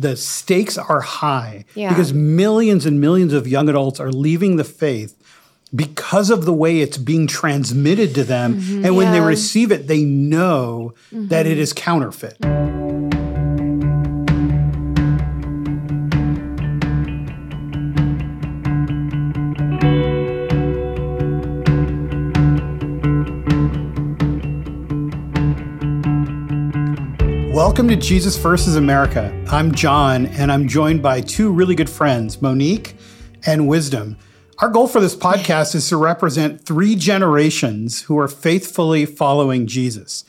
the stakes are high Yeah. because millions and millions of young adults are leaving the faith because of the way it's being transmitted to them. Mm-hmm. And when they receive it, they know that it is counterfeit. Welcome to Jesus versus America. I'm John, and I'm joined by two really good friends, Monique and Wisdom. Our goal for this podcast is to represent three generations who are faithfully following Jesus.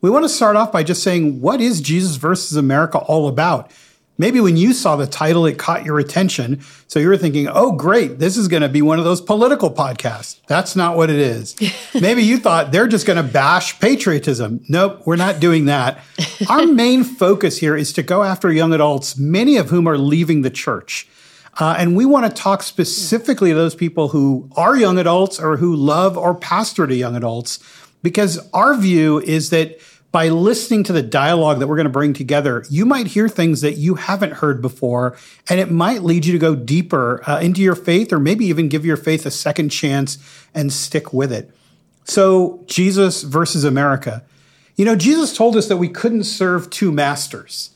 We want to start off by just saying, what is Jesus versus America all about? Maybe when you saw the title, it caught your attention. So you were thinking, oh, great, this is going to be one of those political podcasts. That's not what it is. Maybe you thought they're just going to bash patriotism. Nope, we're not doing that. Our main focus here is to go after young adults, many of whom are leaving the church. Uh, and we want to talk specifically to those people who are young adults or who love or pastor to young adults, because our view is that by listening to the dialogue that we're going to bring together, you might hear things that you haven't heard before, and it might lead you to go deeper uh, into your faith or maybe even give your faith a second chance and stick with it. So, Jesus versus America. You know, Jesus told us that we couldn't serve two masters.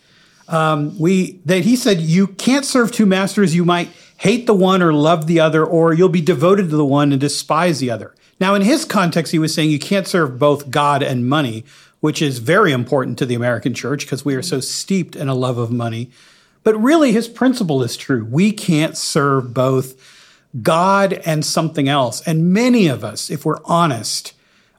Um, we that he said you can't serve two masters. You might hate the one or love the other, or you'll be devoted to the one and despise the other. Now, in his context, he was saying you can't serve both God and money, which is very important to the American church because we are so steeped in a love of money. But really, his principle is true. We can't serve both God and something else. And many of us, if we're honest,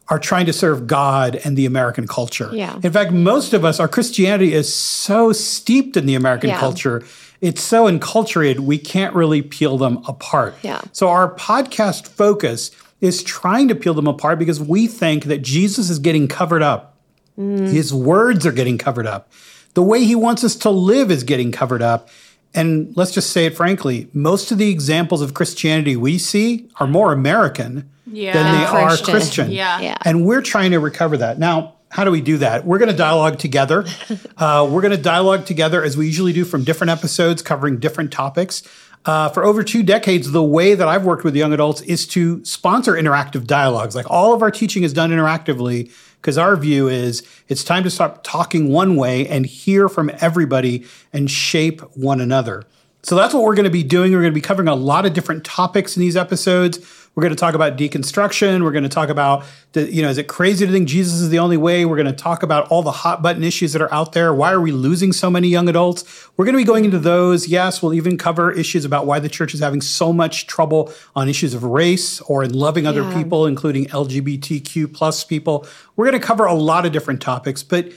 are trying to serve God and the American culture. Yeah. In fact, most of us, our Christianity is so steeped in the American Yeah. culture. It's so enculturated, we can't really peel them apart. Yeah. So our podcast focus is trying to peel them apart because we think that Jesus is getting covered up. His words are getting covered up. The way he wants us to live is getting covered up. And let's just say it frankly, most of the examples of Christianity we see are more American Yeah. than they are Christian. Christian. Yeah. Yeah. And we're trying to recover that. Now, how do we do that? We're going to dialogue together. Uh, we're going to dialogue together as we usually do from different episodes covering different topics. Uh, for over two decades, the way that I've worked with young adults is to sponsor interactive dialogues. Like all of our teaching is done interactively because our view is it's time to stop talking one way and hear from everybody and shape one another. So that's what we're going to be doing. We're going to be covering a lot of different topics in these episodes. We're going to talk about deconstruction. We're going to talk about, the, you know, is it crazy to think Jesus is the only way? We're going to talk about all the hot button issues that are out there. Why are we losing so many young adults? We're going to be going into those. Yes, we'll even cover issues about why the church is having so much trouble on issues of race or in loving other Yeah. people, including LGBTQ plus people. We're going to cover a lot of different topics, but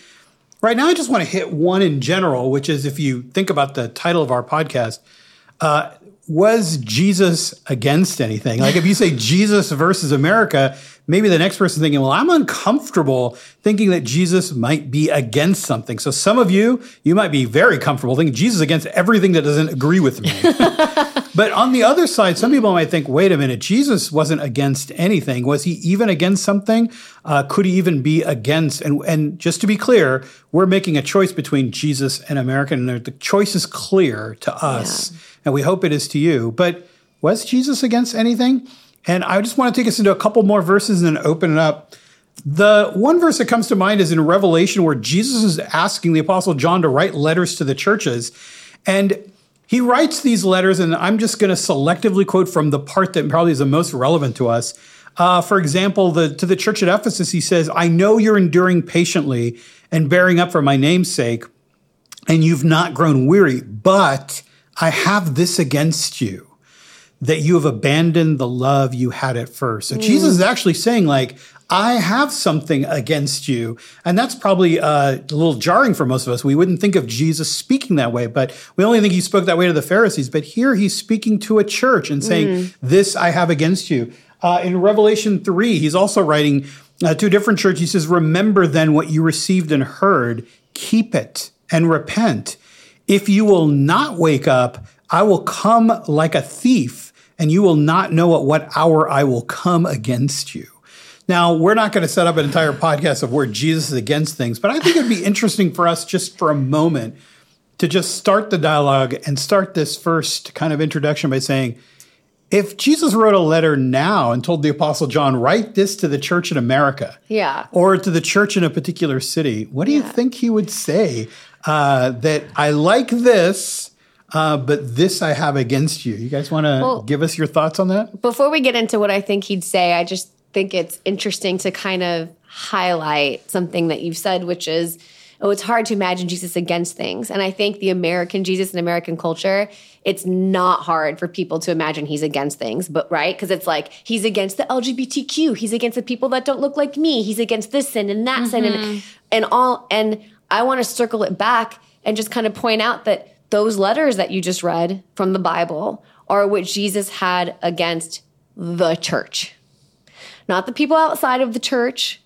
Right now, I just want to hit one in general, which is if you think about the title of our podcast, uh, was Jesus against anything? Like if you say Jesus versus America, maybe the next person thinking, well, I'm uncomfortable thinking that Jesus might be against something. So some of you, you might be very comfortable thinking Jesus against everything that doesn't agree with me. But on the other side, some people might think, wait a minute, Jesus wasn't against anything. Was he even against something? Uh, could he even be against? And, and just to be clear, we're making a choice between Jesus and American, and the choice is clear to us, and we hope it is to you. But was Jesus against anything? And I just want to take us into a couple more verses and then open it up. The one verse that comes to mind is in Revelation, where Jesus is asking the Apostle John to write letters to the churches. And he writes these letters, and I'm just going to selectively quote from the part that probably is the most relevant to us. Uh, for example, the, to the church at Ephesus, he says, I know you're enduring patiently and bearing up for my name's sake, and you've not grown weary, but I have this against you that you have abandoned the love you had at first. So Jesus is actually saying, like, I have something against you. And that's probably uh, a little jarring for most of us. We wouldn't think of Jesus speaking that way, but we only think he spoke that way to the Pharisees. But here he's speaking to a church and saying, This I have against you. Uh, in Revelation 3, he's also writing uh, to a different church. He says, Remember then what you received and heard, keep it and repent. If you will not wake up, I will come like a thief, and you will not know at what hour I will come against you. Now, we're not going to set up an entire podcast of where Jesus is against things, but I think it'd be interesting for us just for a moment to just start the dialogue and start this first kind of introduction by saying, if Jesus wrote a letter now and told the Apostle John, write this to the church in America, Yeah. or to the church in a particular city, what do you think he would say? Uh, that I like this, uh, but this I have against you. You guys want to Well- give us your thoughts on that? Before we get into what I think he'd say, I just think it's interesting to kind of highlight something that you've said, which is, oh, it's hard to imagine Jesus against things. And I think the American Jesus and American culture, it's not hard for people to imagine he's against things, but right? Because it's like he's against the LGBTQ, he's against the people that don't look like me, he's against this sin and that sin and and all. And I want to circle it back and just kind of point out that those letters that you just read from the Bible are what Jesus had against the church. Not the people outside of the church,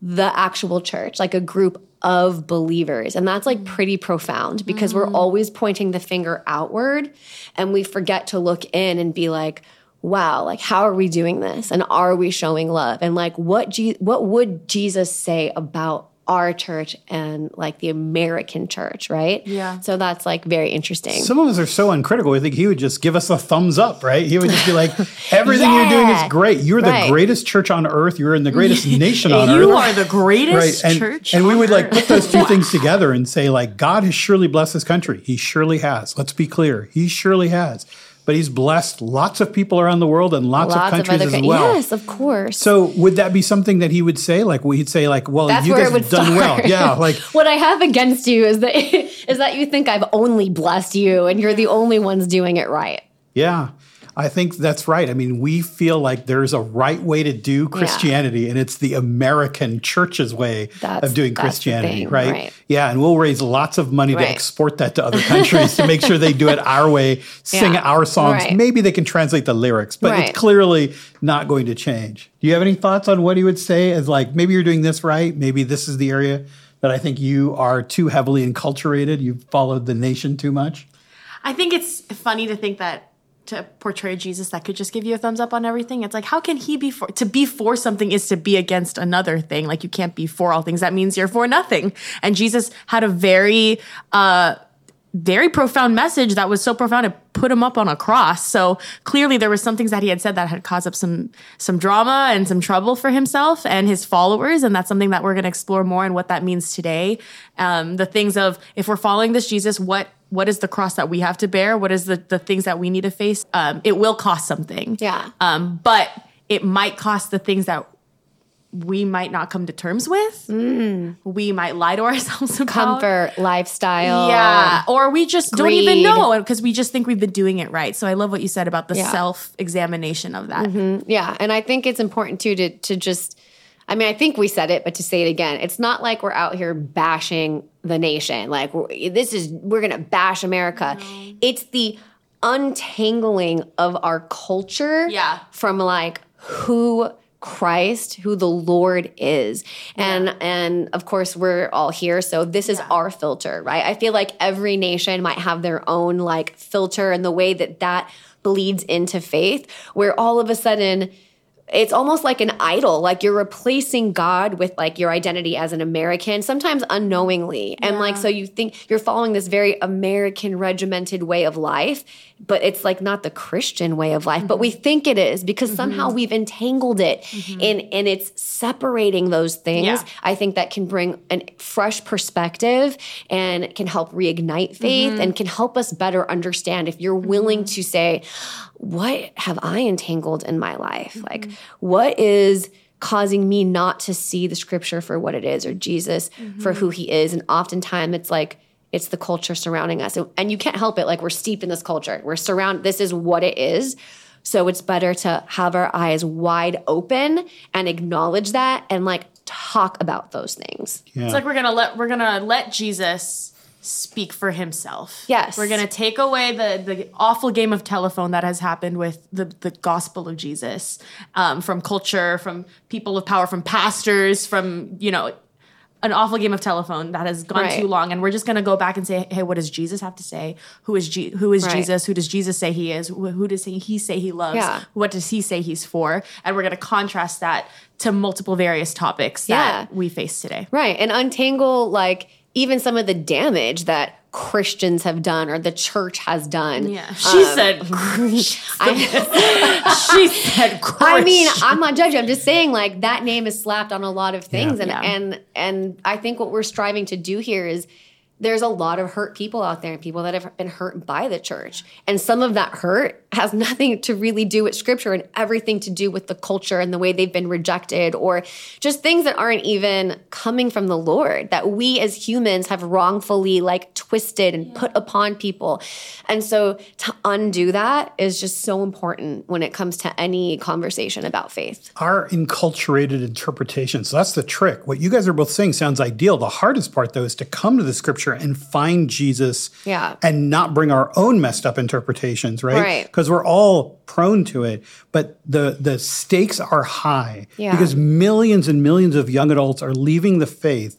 the actual church, like a group of believers. And that's like mm. pretty profound because we're mm. always pointing the finger outward and we forget to look in and be like, wow, like how are we doing this? And are we showing love? And like what Je- what would Jesus say about our church and like the American church, right? Yeah. So that's like very interesting. Some of us are so uncritical. I think he would just give us a thumbs up, right? He would just be like, everything you're doing is great. You're Right. the greatest church on earth. You're in the greatest nation on you earth. You are the greatest and, church. and we would like put those two things together and say like god has surely blessed this country he surely has let's be clear he surely has but he's blessed lots of people around the world and lots, of countries as well Yes, of course. so would that be something that he would say like he'd say like well That's you guys have done start. well yeah like what I have against you is that is that you think I've only blessed you and you're the only ones doing it right. Yeah, I think that's right. I mean, we feel like there's a right way to do Christianity, and it's the American church's way That's- of doing Christianity, thing, right? right. Yeah, and we'll raise lots of money to export that to other countries to make sure they do it our way, sing Yeah, our songs. right. Maybe they can translate the lyrics, but Right. it's clearly not going to change. Do you have any thoughts on what he would say as like maybe you're doing this right, maybe this is the area that I think you are too heavily enculturated, you've followed the nation too much? I think it's funny to think that to portray Jesus that could just give you a thumbs up on everything. It's like how can he be for to be for something is to be against another thing. Like you can't be for all things. That means you're for nothing. And Jesus had a very uh very profound message that was so profound it put him up on a cross. So clearly there was some things that he had said that had caused up some some drama and some trouble for himself and his followers, and that's something that we're going to explore more and what that means today. Um, the things of if we're following this Jesus, what what is the cross that we have to bear? What is the the things that we need to face? Um, it will cost something. Yeah. Um, but it might cost the things that we might not come to terms with. We might lie to ourselves about Comfort, lifestyle. yeah, or we just don't even know because we just think we've been doing it right. So I love what you said about the Yeah. self examination of that. Yeah, and I think it's important too to to just I mean, I think we said it, but to say it again, it's not like we're out here bashing the nation. Like this is we're going to bash America. It's the untangling of our culture Yeah. from like who Christ, who the Lord is. And and of course we're all here, so this is our filter, right? I feel like every nation might have their own like filter and the way that that bleeds into faith where all of a sudden it's almost like an idol like you're replacing god with like your identity as an american sometimes unknowingly. And like so you think you're following this very american regimented way of life but it's like not the christian way of life but we mm-hmm. think it is because mm-hmm. somehow we've entangled it mm-hmm. and and it's separating those things Yeah. i think that can bring a fresh perspective and can help reignite faith and can help us better understand if you're willing to say what have I entangled in my life? Like, what is causing me not to see the scripture for what it is or Jesus for mm-hmm. who he is? And oftentimes it's like, it's the culture surrounding us. And, and you can't help it. Like, we're steeped in this culture. We're surrounded, this is what it is. So it's better to have our eyes wide open and acknowledge that and like talk about those things. Yeah. It's like we're gonna let we're gonna let Jesus speak for himself. Yes. We're gonna take away the the awful game of telephone that has happened with the the gospel of Jesus um, from culture, from people of power, from pastors, from you know. An awful game of telephone that has gone Right. too long, and we're just going to go back and say, "Hey, what does Jesus have to say? Who is Je- who is Right. Jesus? Who does Jesus say he is? Who, who does he, he say he loves? Yeah. What does he say he's for?" And we're going to contrast that to multiple various topics Yeah. that we face today. Right. And untangle like even some of the damage that Christians have done or the church has done. Yeah. Um, she said She said I mean, I'm not judging. I'm just saying like that name is slapped on a lot of things and Yeah. and and I think what we're striving to do here is there's a lot of hurt people out there and people that have been hurt by the church. And some of that hurt has nothing to really do with scripture and everything to do with the culture and the way they've been rejected or just things that aren't even coming from the Lord that we as humans have wrongfully like twisted and put upon people. And so to undo that is just so important when it comes to any conversation about faith. our enculturated interpretation. So that's the trick. What you guys are both saying sounds ideal. The hardest part, though, is to come to the scripture and find Jesus Yeah. and not bring our own messed up interpretations, right? Right. Because we're all prone to it. But the the stakes are high Yeah. because millions and millions of young adults are leaving the faith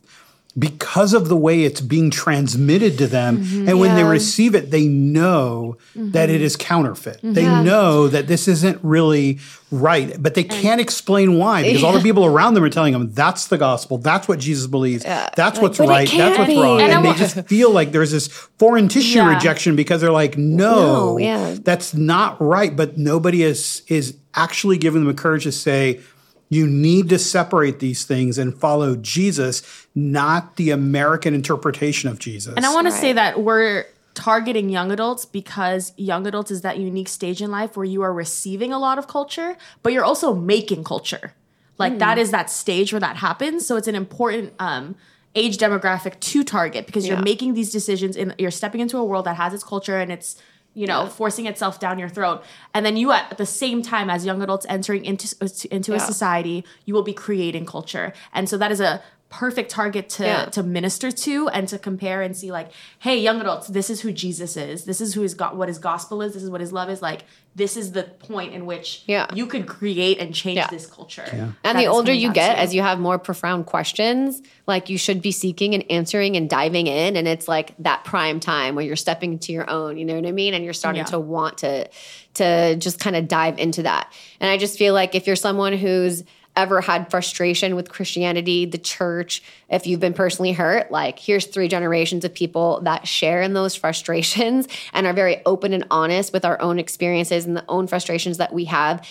because of the way it's being transmitted to them. And when they receive it, they know that it is counterfeit. They know that this isn't really right, but they can't explain why because all the people around them are telling them that's the gospel, that's what Jesus believes, that's what's right, that's what's be. wrong. And And, they just feel like there's this foreign tissue Yeah. rejection because they're like, no, No, yeah. that's not right. But nobody is is actually giving them the courage to say, you need to separate these things and follow Jesus, not the American interpretation of Jesus. And I want to say that we're targeting young adults because young adults is that unique stage in life where you are receiving a lot of culture, but you're also making culture. Like that is that stage where that happens. So it's an important um, age demographic to target because you're Yeah. making these decisions and you're stepping into a world that has its culture and it's you know forcing itself down your throat. And then you at, the same time as young adults entering into into a society you will be creating culture. And so that is a perfect target to Yeah. to minister to and to compare and see like hey young adults this is who jesus is. This is who his god what his gospel is. This is what his love is. Like this is the point in which Yeah. you could create and change Yeah. this culture Yeah. And the older you get, to. as you have more profound questions, like you should be seeking and answering and diving in. And it's like that prime time where you're stepping into your own, you know what I mean? And you're starting Yeah. to want to to just kind of dive into that. And I just feel like if you're someone who's ever had frustration with Christianity, the church, if you've been personally hurt, like here's three generations of people that share in those frustrations and are very open and honest with our own experiences and the own frustrations that we have.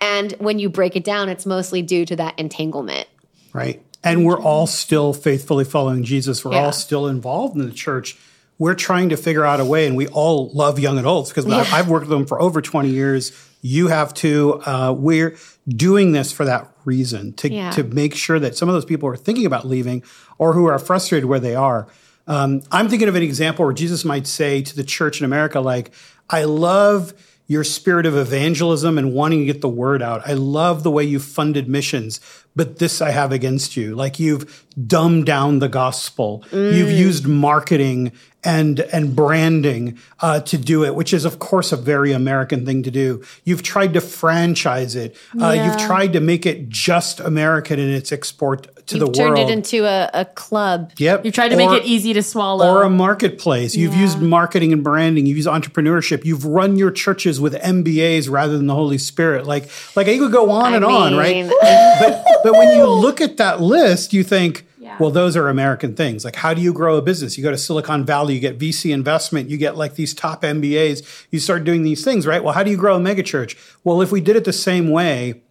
And when you break it down, it's mostly due to that entanglement. right? And we're all still faithfully following Jesus. We're Yeah. all still involved in the church. We're trying to figure out a way, and we all love young adults because I've worked with them for over 20 years. You have to. Uh, we're doing this for that reason to, Yeah. to make sure that some of those people who are thinking about leaving or who are frustrated where they are. Um, I'm thinking of an example where Jesus might say to the church in America, like, I love your spirit of evangelism and wanting to get the word out. I love the way you funded missions, but this I have against you. Like you've dumbed down the gospel. You've used marketing and and branding uh, to do it, which is of course a very American thing to do. You've tried to franchise it. Uh, You've tried to make it just American in its export to the world. You've the turned it into a, a club. Yep. you tried to Or- make it easy to swallow or a marketplace. You've Yeah. used marketing and branding. You've used entrepreneurship. You've run your churches with MBAs rather than the Holy Spirit. Like, like I could go on I and on, right? but but when you look at that list, you think, Yeah. well, those are American things. Like, how do you grow a business? You go to Silicon Valley, you get VC investment, you get like these top MBAs. You start doing these things, right? Well, how do you grow a megachurch? Well, if we did it the same way,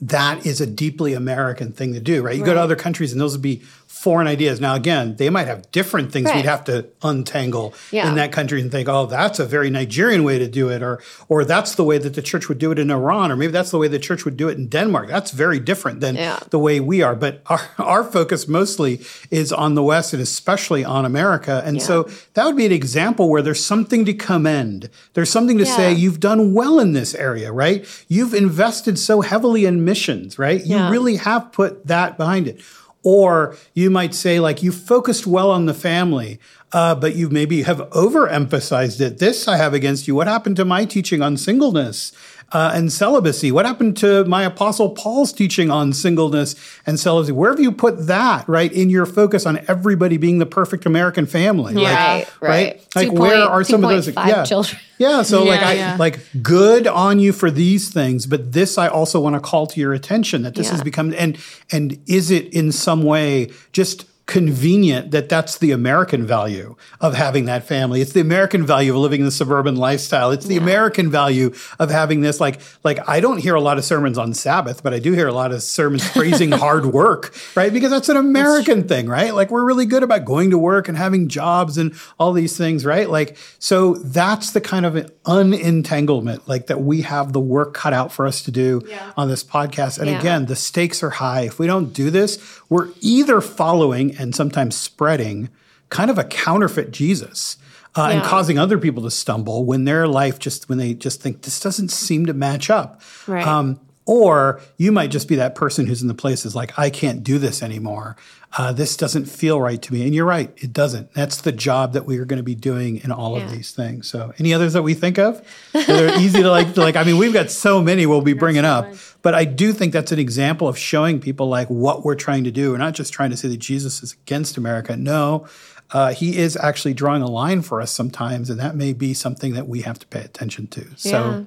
that is a deeply American thing to do, right? You go to other countries and those would be foreign ideas. Now, again, they might have different things Right. we'd have to untangle Yeah. in that country and think, oh, that's a very Nigerian way to do it, or or that's the way that the church would do it in Iran, or maybe that's the way the church would do it in Denmark. That's very different than Yeah. the way we are. But our, our focus mostly is on the West and especially on America. And so that would be an example where there's something to commend. There's something to say, you've done well in this area, right? You've invested so heavily in missions, right? You Yeah. really have put that behind it. Or you might say, like, you focused well on the family, uh, but you maybe have overemphasized it. This I have against you. What happened to my teaching on singleness uh, and celibacy? What happened to my apostle Paul's teaching on singleness and celibacy? Where have you put that, right, in your focus on everybody being the perfect American family? Like, Right, right. Like, Two where point- are some of those? 2.5 Yeah. children. Yeah, so like I yeah. like good on you for these things, but this I also want to call to your attention that this Yeah. has become and and is it in some way just convenient that that's the American value of having that family. It's the American value of living the suburban lifestyle. It's the yeah. American value of having this like like I don't hear a lot of sermons on Sabbath, but I do hear a lot of sermons praising hard work, right? Because that's an American that's thing, right? Like we're really good about going to work and having jobs and all these things, right? Like so that's the kind of unentanglement like that we have the work cut out for us to do yeah. on this podcast. And yeah. again, the stakes are high. If we don't do this, we're either following and sometimes spreading kind of a counterfeit Jesus. Uh, yeah. and causing other people to stumble when their life just when they just think this doesn't seem to match up right. um, or you might just be that person who's in the places like i can't do this anymore uh, this doesn't feel right to me and you're right it doesn't that's the job that we are going to be doing in all yeah. of these things so any others that we think of that are easy to like to like i mean we've got so many we'll be bringing up but I do think that's an example of showing people like what we're trying to do. We're not just trying to say that Jesus is against America. No, uh, he is actually drawing a line for us sometimes, and that may be something that we have to pay attention to. So, yeah.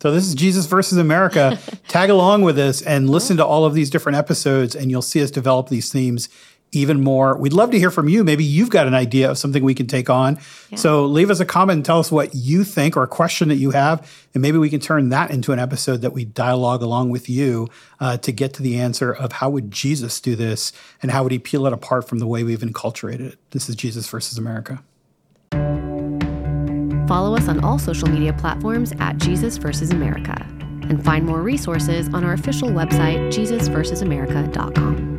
So this is Jesus versus America. Tag along with us and listen to all of these different episodes, and you'll see us develop these themes even more. We'd love to hear from you. Maybe you've got an idea of something we can take on. Yeah. So leave us a comment and tell us what you think or a question that you have. And maybe we can turn that into an episode that we dialogue along with you uh, to get to the answer of how would Jesus do this and how would he peel it apart from the way we've enculturated it. This is Jesus versus America. Follow us on all social media platforms at Jesus versus America and find more resources on our official website, jesusversusamerica.com.